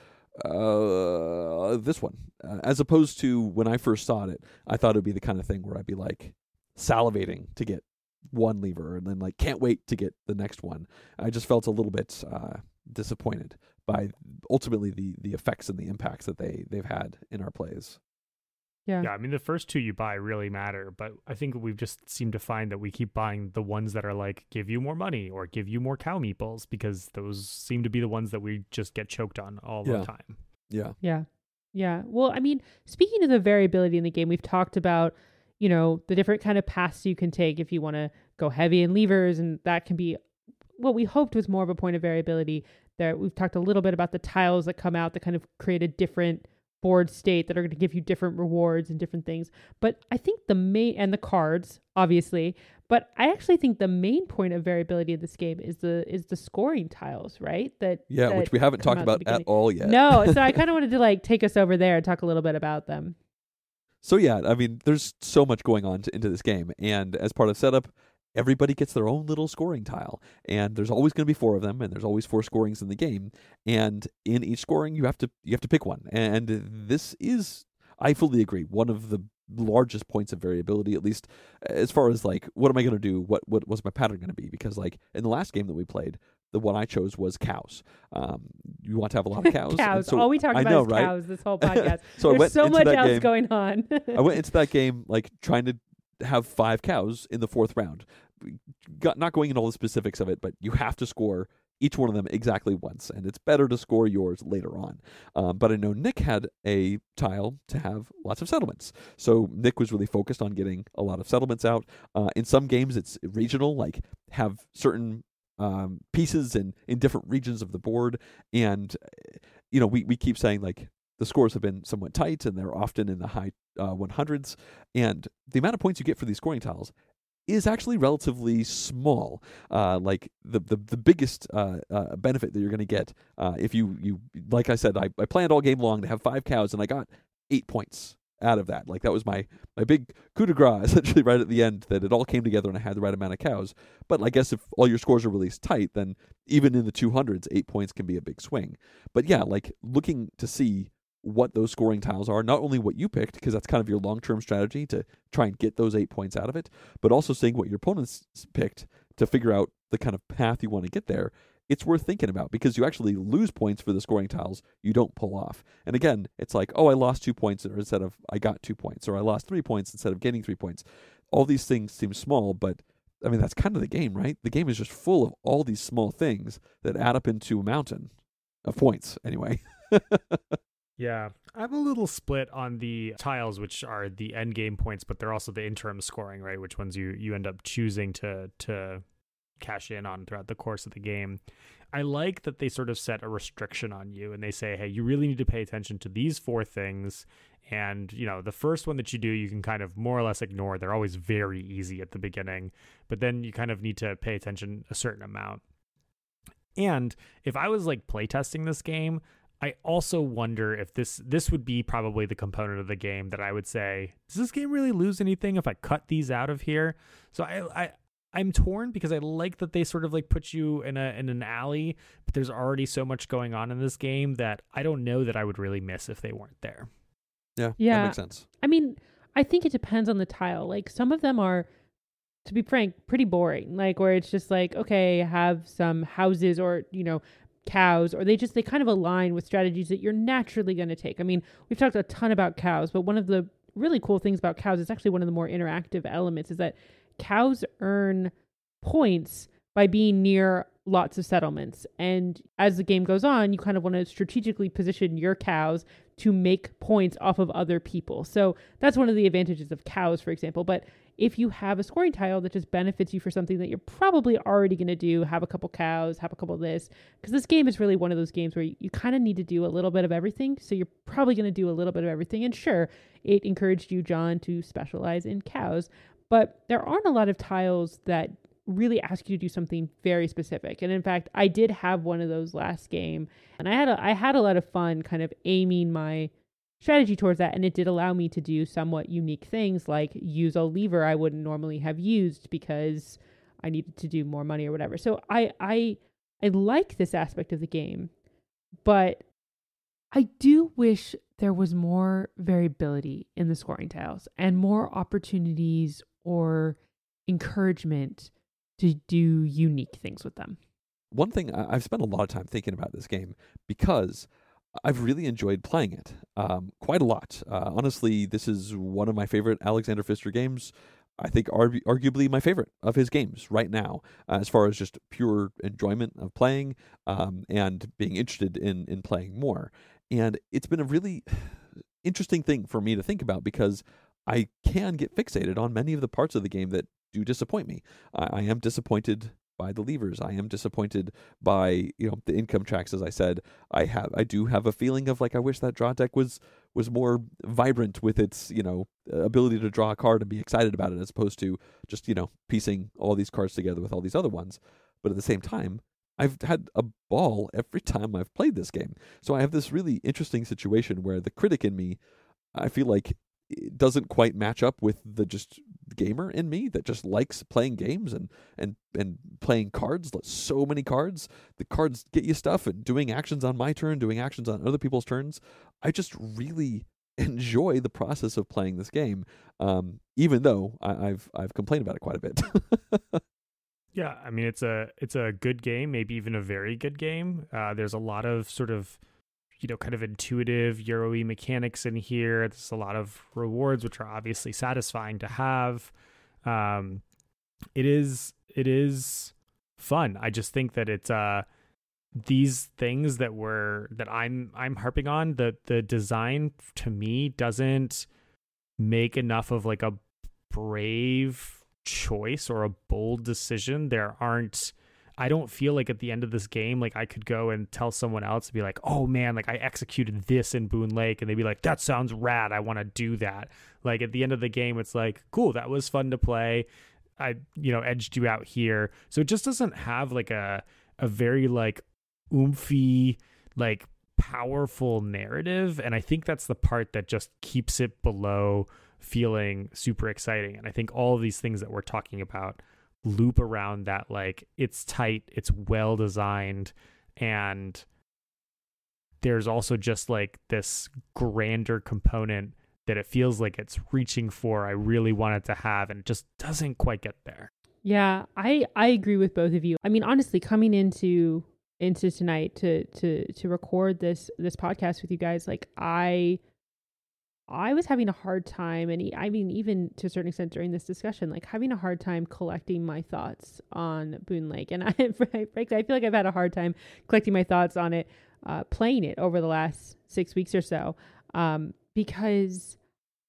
Uh, this one, uh, as opposed to when I first saw it, I thought it would be the kind of thing where I'd be like salivating to get one lever, and then like can't wait to get the next one. I just felt a little bit uh, disappointed by ultimately the the effects and the impacts that they they've had in our plays. Yeah. Yeah, I mean the first two you buy really matter, but I think we've just seemed to find that we keep buying the ones that are like give you more money or give you more cow meeples because those seem to be the ones that we just get choked on all Yeah. the time. Yeah. Yeah. Yeah. Well, I mean, speaking of the variability in the game, we've talked about, you know, the different kind of paths you can take if you want to go heavy in levers, and that can be what we hoped was more of a point of variability. There, we've talked a little bit about the tiles that come out that kind of create a different board state that are going to give you different rewards and different things. But I think the main and the cards, obviously, but I actually think the main point of variability in this game is the is the scoring tiles, right? That Yeah, that which we haven't talked out at the about at all yet. No, so I *laughs* kind of wanted to like take us over there and talk a little bit about them. So yeah, I mean, there's so much going on to, into this game, and as part of setup, everybody gets their own little scoring tile, and there's always going to be four of them, and there's always four scorings in the game, and in each scoring you have to you have to pick one, and this is, I fully agree, one of the largest points of variability, at least as far as like what am I going to do, what what was my pattern going to be? Because like in the last game that we played, the one I chose was cows. Um, you want to have a lot of *laughs* cows. cows. so All we talk about know, is right? cows this whole *laughs* podcast. so There's so much else game, going on. I went *laughs* into that game like trying to have five cows in the fourth round. Got, not going into all the specifics of it, but you have to score each one of them exactly once, and it's better to score yours later on. Um, but I know Nick had a tile to have lots of settlements, so Nick was really focused on getting a lot of settlements out. Uh, in some games, it's regional, like have certain um, pieces in in different regions of the board, and you know we we keep saying like the scores have been somewhat tight and they're often in the high uh, 100s and the amount of points you get for these scoring tiles is actually relatively small. Uh, like the the, the biggest uh, uh, benefit that you're going to get uh, if you you like I said I, I planned all game long to have five cows and I got eight points out of that. Like that was my my big coup de grace *laughs* essentially right at the end that it all came together and I had the right amount of cows. But I guess if all your scores are really tight, then even in the 200s, eight points can be a big swing. But yeah, like looking to see what those scoring tiles are, not only what you picked, because that's kind of your long term strategy to try and get those eight points out of it, but also seeing what your opponents picked to figure out the kind of path you want to get there. It's worth thinking about because you actually lose points for the scoring tiles you don't pull off. And again, it's like, oh, I lost two points instead of I got two points, or I lost three points instead of getting three points. All these things seem small, but I mean, that's kind of the game, right? The game is just full of all these small things that add up into a mountain of points, anyway. *laughs* Yeah, I'm a little split on the tiles, which are the end game points, but they're also the interim scoring, right? Which ones you you end up choosing to to cash in on throughout the course of the game. I like that they sort of set a restriction on you and they say, hey, you really need to pay attention to these four things. And, you know, the first one that you do, you can kind of more or less ignore. They're always very easy at the beginning, but then you kind of need to pay attention a certain amount. And if I was like playtesting this game, I also wonder if this this would be probably the component of the game that I would say, does this game really lose anything if I cut these out of here? So I I I'm torn because I like that they sort of like put you in a in an alley, but there's already so much going on in this game that I don't know that I would really miss if they weren't there. Yeah, Yeah. that makes sense. I mean, I think it depends on the tile. Like some of them are, to be frank, pretty boring. Like where it's just like, okay, have some houses or you know cows, or they just they kind of align with strategies that you're naturally going to take. I mean, we've talked a ton about cows, but one of the really cool things about cows is actually one of the more interactive elements is that cows earn points by being near lots of settlements. And as the game goes on, you kind of want to strategically position your cows to make points off of other people. So that's one of the advantages of cows, for example. But if you have a scoring tile that just benefits you for something that you're probably already going to do, have a couple cows, have a couple of this, because this game is really one of those games where you, you kind of need to do a little bit of everything. So you're probably going to do a little bit of everything. And sure, it encouraged you, John, to specialize in cows. But there aren't a lot of tiles that really ask you to do something very specific. And in fact, I did have one of those last game, and I had a I had a lot of fun kind of aiming my strategy towards that and it did allow me to do somewhat unique things like use a lever I wouldn't normally have used because I needed to do more money or whatever. So I I I like this aspect of the game, but I do wish there was more variability in the scoring tiles and more opportunities or encouragement to do unique things with them. One thing I've spent a lot of time thinking about this game because I've really enjoyed playing it um, quite a lot. Uh, honestly, this is one of my favorite Alexander Pfister games. I think argu- arguably my favorite of his games right now, uh, as far as just pure enjoyment of playing um, and being interested in in playing more. And it's been a really interesting thing for me to think about because I can get fixated on many of the parts of the game that do disappoint me. I, I am disappointed by the levers. I am disappointed by you know the income tracks. As I said, I have I do have a feeling of like I wish that draw deck was was more vibrant with its you know ability to draw a card and be excited about it as opposed to just you know piecing all these cards together with all these other ones. But at the same time, I've had a ball every time I've played this game. So I have this really interesting situation where the critic in me, I feel like it doesn't quite match up with the just gamer in me that just likes playing games and and and playing cards so many cards. The cards get you stuff and doing actions on my turn doing actions on other people's turns. I just really *laughs* enjoy the process of playing this game um, even though I, i've i've complained about it quite a bit. *laughs* Yeah, I mean it's a it's a good game, maybe even a very good game. Uh, there's a lot of sort of you know kind of intuitive Euro mechanics in here. There's a lot of rewards, which are obviously satisfying to have. Um, it is it is fun. I just think that it's uh these things that were that I'm I'm harping on the the design to me doesn't make enough of like a brave choice or a bold decision. There aren't I don't feel like at the end of this game, like I could go and tell someone else to be like, oh man, like I executed this in Boonlake. And they'd be like, that sounds rad. I want to do that. Like at the end of the game, it's like, cool, that was fun to play. I, you know, edged you out here. So it just doesn't have like a, a very like oomphy, like powerful narrative. And I think that's the part that just keeps it below feeling super exciting. And I think all of these things that we're talking about loop around that like it's tight, it's well designed, and there's also just like this grander component that it feels like it's reaching for. I really wanted to have, and it just doesn't quite get there. Yeah, I I agree with both of you. I mean, honestly, coming into into tonight to to to record this this podcast with you guys, like I I was having a hard time, and I mean, even to a certain extent during this discussion, like having a hard time collecting my thoughts on Boonlake. And *laughs* I, frankly, I feel like I've had a hard time collecting my thoughts on it, uh, playing it over the last six weeks or so, um, because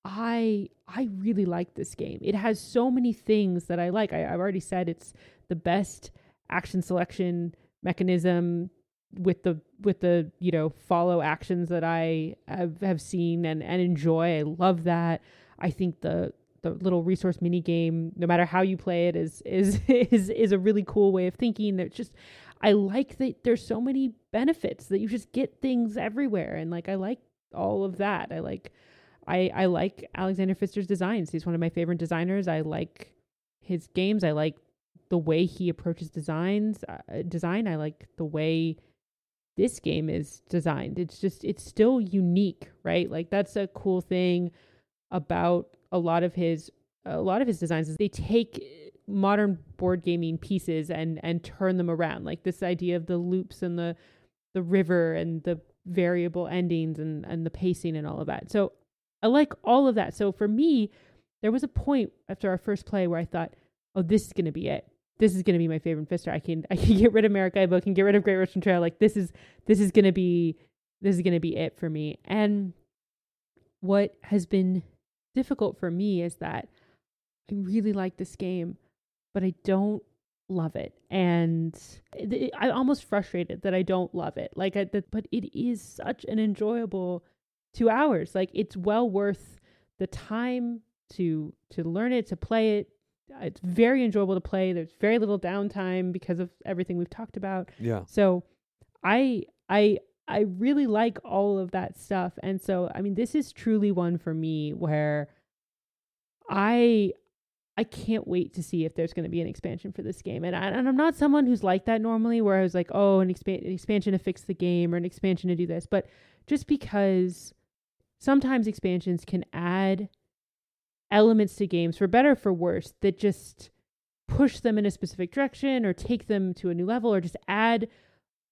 I I really like this game. It has so many things that I like. I, I've already said it's the best action selection mechanism with the with the you know follow actions that I have, have seen and and enjoy. I love that. I think the the little resource mini game, no matter how you play it, is is *laughs* is is a really cool way of thinking. That just I like that there's so many benefits that you just get things everywhere, and like I like all of that. I like I I like Alexander Pfister's designs. He's one of my favorite designers. I like his games. I like the way he approaches designs. Uh, design. I like the way this game is designed. It's just it's still unique, right? Like that's a cool thing about a lot of his a lot of his designs is they take modern board gaming pieces and and turn them around. Like this idea of the loops and the the river and the variable endings and and the pacing and all of that. So I like all of that. So for me, there was a point after our first play where I thought, "Oh, this is going to be it this is going to be my favorite Pfister. I can I can get rid of Maracaibo, I can get rid of Great Western Trail. Like this is this is going to be this is going to be it for me. And what has been difficult for me is that I really like this game, but I don't love it, and I'm almost frustrated that I don't love it. Like, I, that, but it is such an enjoyable two hours. Like, it's well worth the time to to learn it, to play it, Uh, it's very enjoyable to play. There's very little downtime because of everything we've talked about. Yeah. So I I I really like all of that stuff. And so I mean this is truly one for me where I I can't wait to see if there's going to be an expansion for this game. And, I, and I'm not someone who's like that normally, where I was like, oh, an, expa- an expansion to fix the game or an expansion to do this. But just because sometimes expansions can add elements to games, for better for worse, that just push them in a specific direction or take them to a new level or just add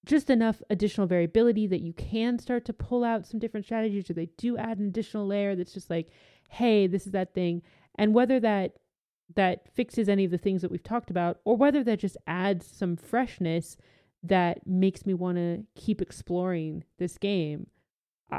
just enough additional variability that you can start to pull out some different strategies or they do add an additional layer that's just like hey this is that thing. And whether that that fixes any of the things that we've talked about or whether that just adds some freshness that makes me want to keep exploring this game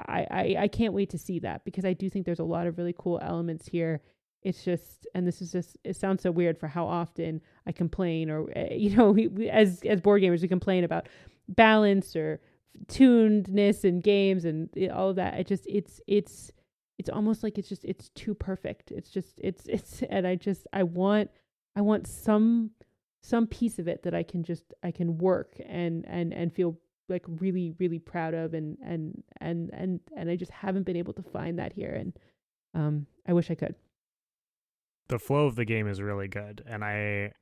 I, I can't wait to see that because I do think there's a lot of really cool elements here. It's just, and this is just, it sounds so weird for how often I complain, or uh, you know, *laughs* we, we, as as board gamers, we complain about balance or tunedness in games and all of that. It just, it's it's it's almost like it's just it's too perfect. It's just it's *laughs* it's, and I just I want I want some some piece of it that I can just I can work and and and feel like really really proud of and and and and and I just haven't been able to find that here and um I wish I could. The flow of the game is really good and I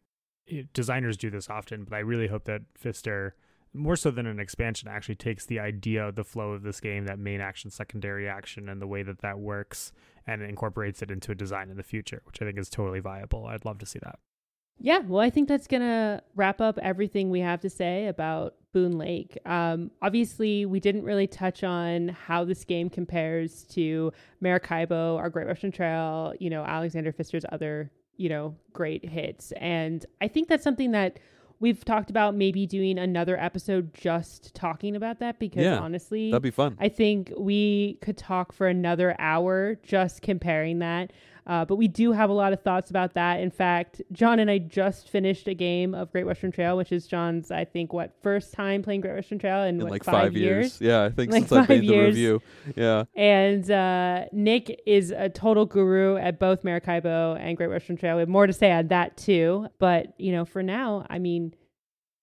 designers do this often but I really hope that Pfister more so than an expansion actually takes the idea of the flow of this game that main action secondary action and the way that that works and incorporates it into a design in the future which I think is totally viable. I'd love to see that. Yeah, well, I think that's going to wrap up everything we have to say about Boonlake. Um, obviously, we didn't really touch on how this game compares to Maracaibo, our Great Western Trail, you know, Alexander Pfister's other, you know, great hits. And I think that's something that we've talked about maybe doing another episode just talking about that because Yeah, honestly, That'd be fun. I think we could talk for another hour just comparing that. Uh, but we do have a lot of thoughts about that. In fact, John and I just finished a game of Great Western Trail, which is John's, I think, what first time playing Great Western Trail in, in what, like five, years. Yeah, I think Like since I made the review. Yeah. And uh, Nick is a total guru at both Maracaibo and Great Western Trail. We have more to say on that too. But you know, for now, I mean,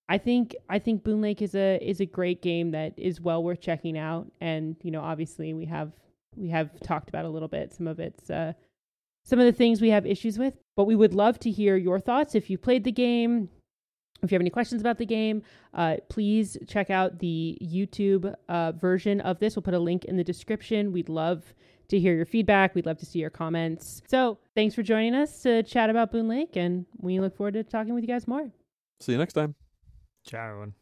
I think I think Boonlake is a is a great game that is well worth checking out. And you know, obviously, we have we have talked about a little bit some of its uh, some of the things we have issues with. But we would love to hear your thoughts if you played the game. If you have any questions about the game, uh, please check out the YouTube uh, version of this. We'll put a link in the description. We'd love to hear your feedback. We'd love to see your comments. So thanks for joining us to chat about Boonlake, and we look forward to talking with you guys more. See you next time. Ciao, everyone.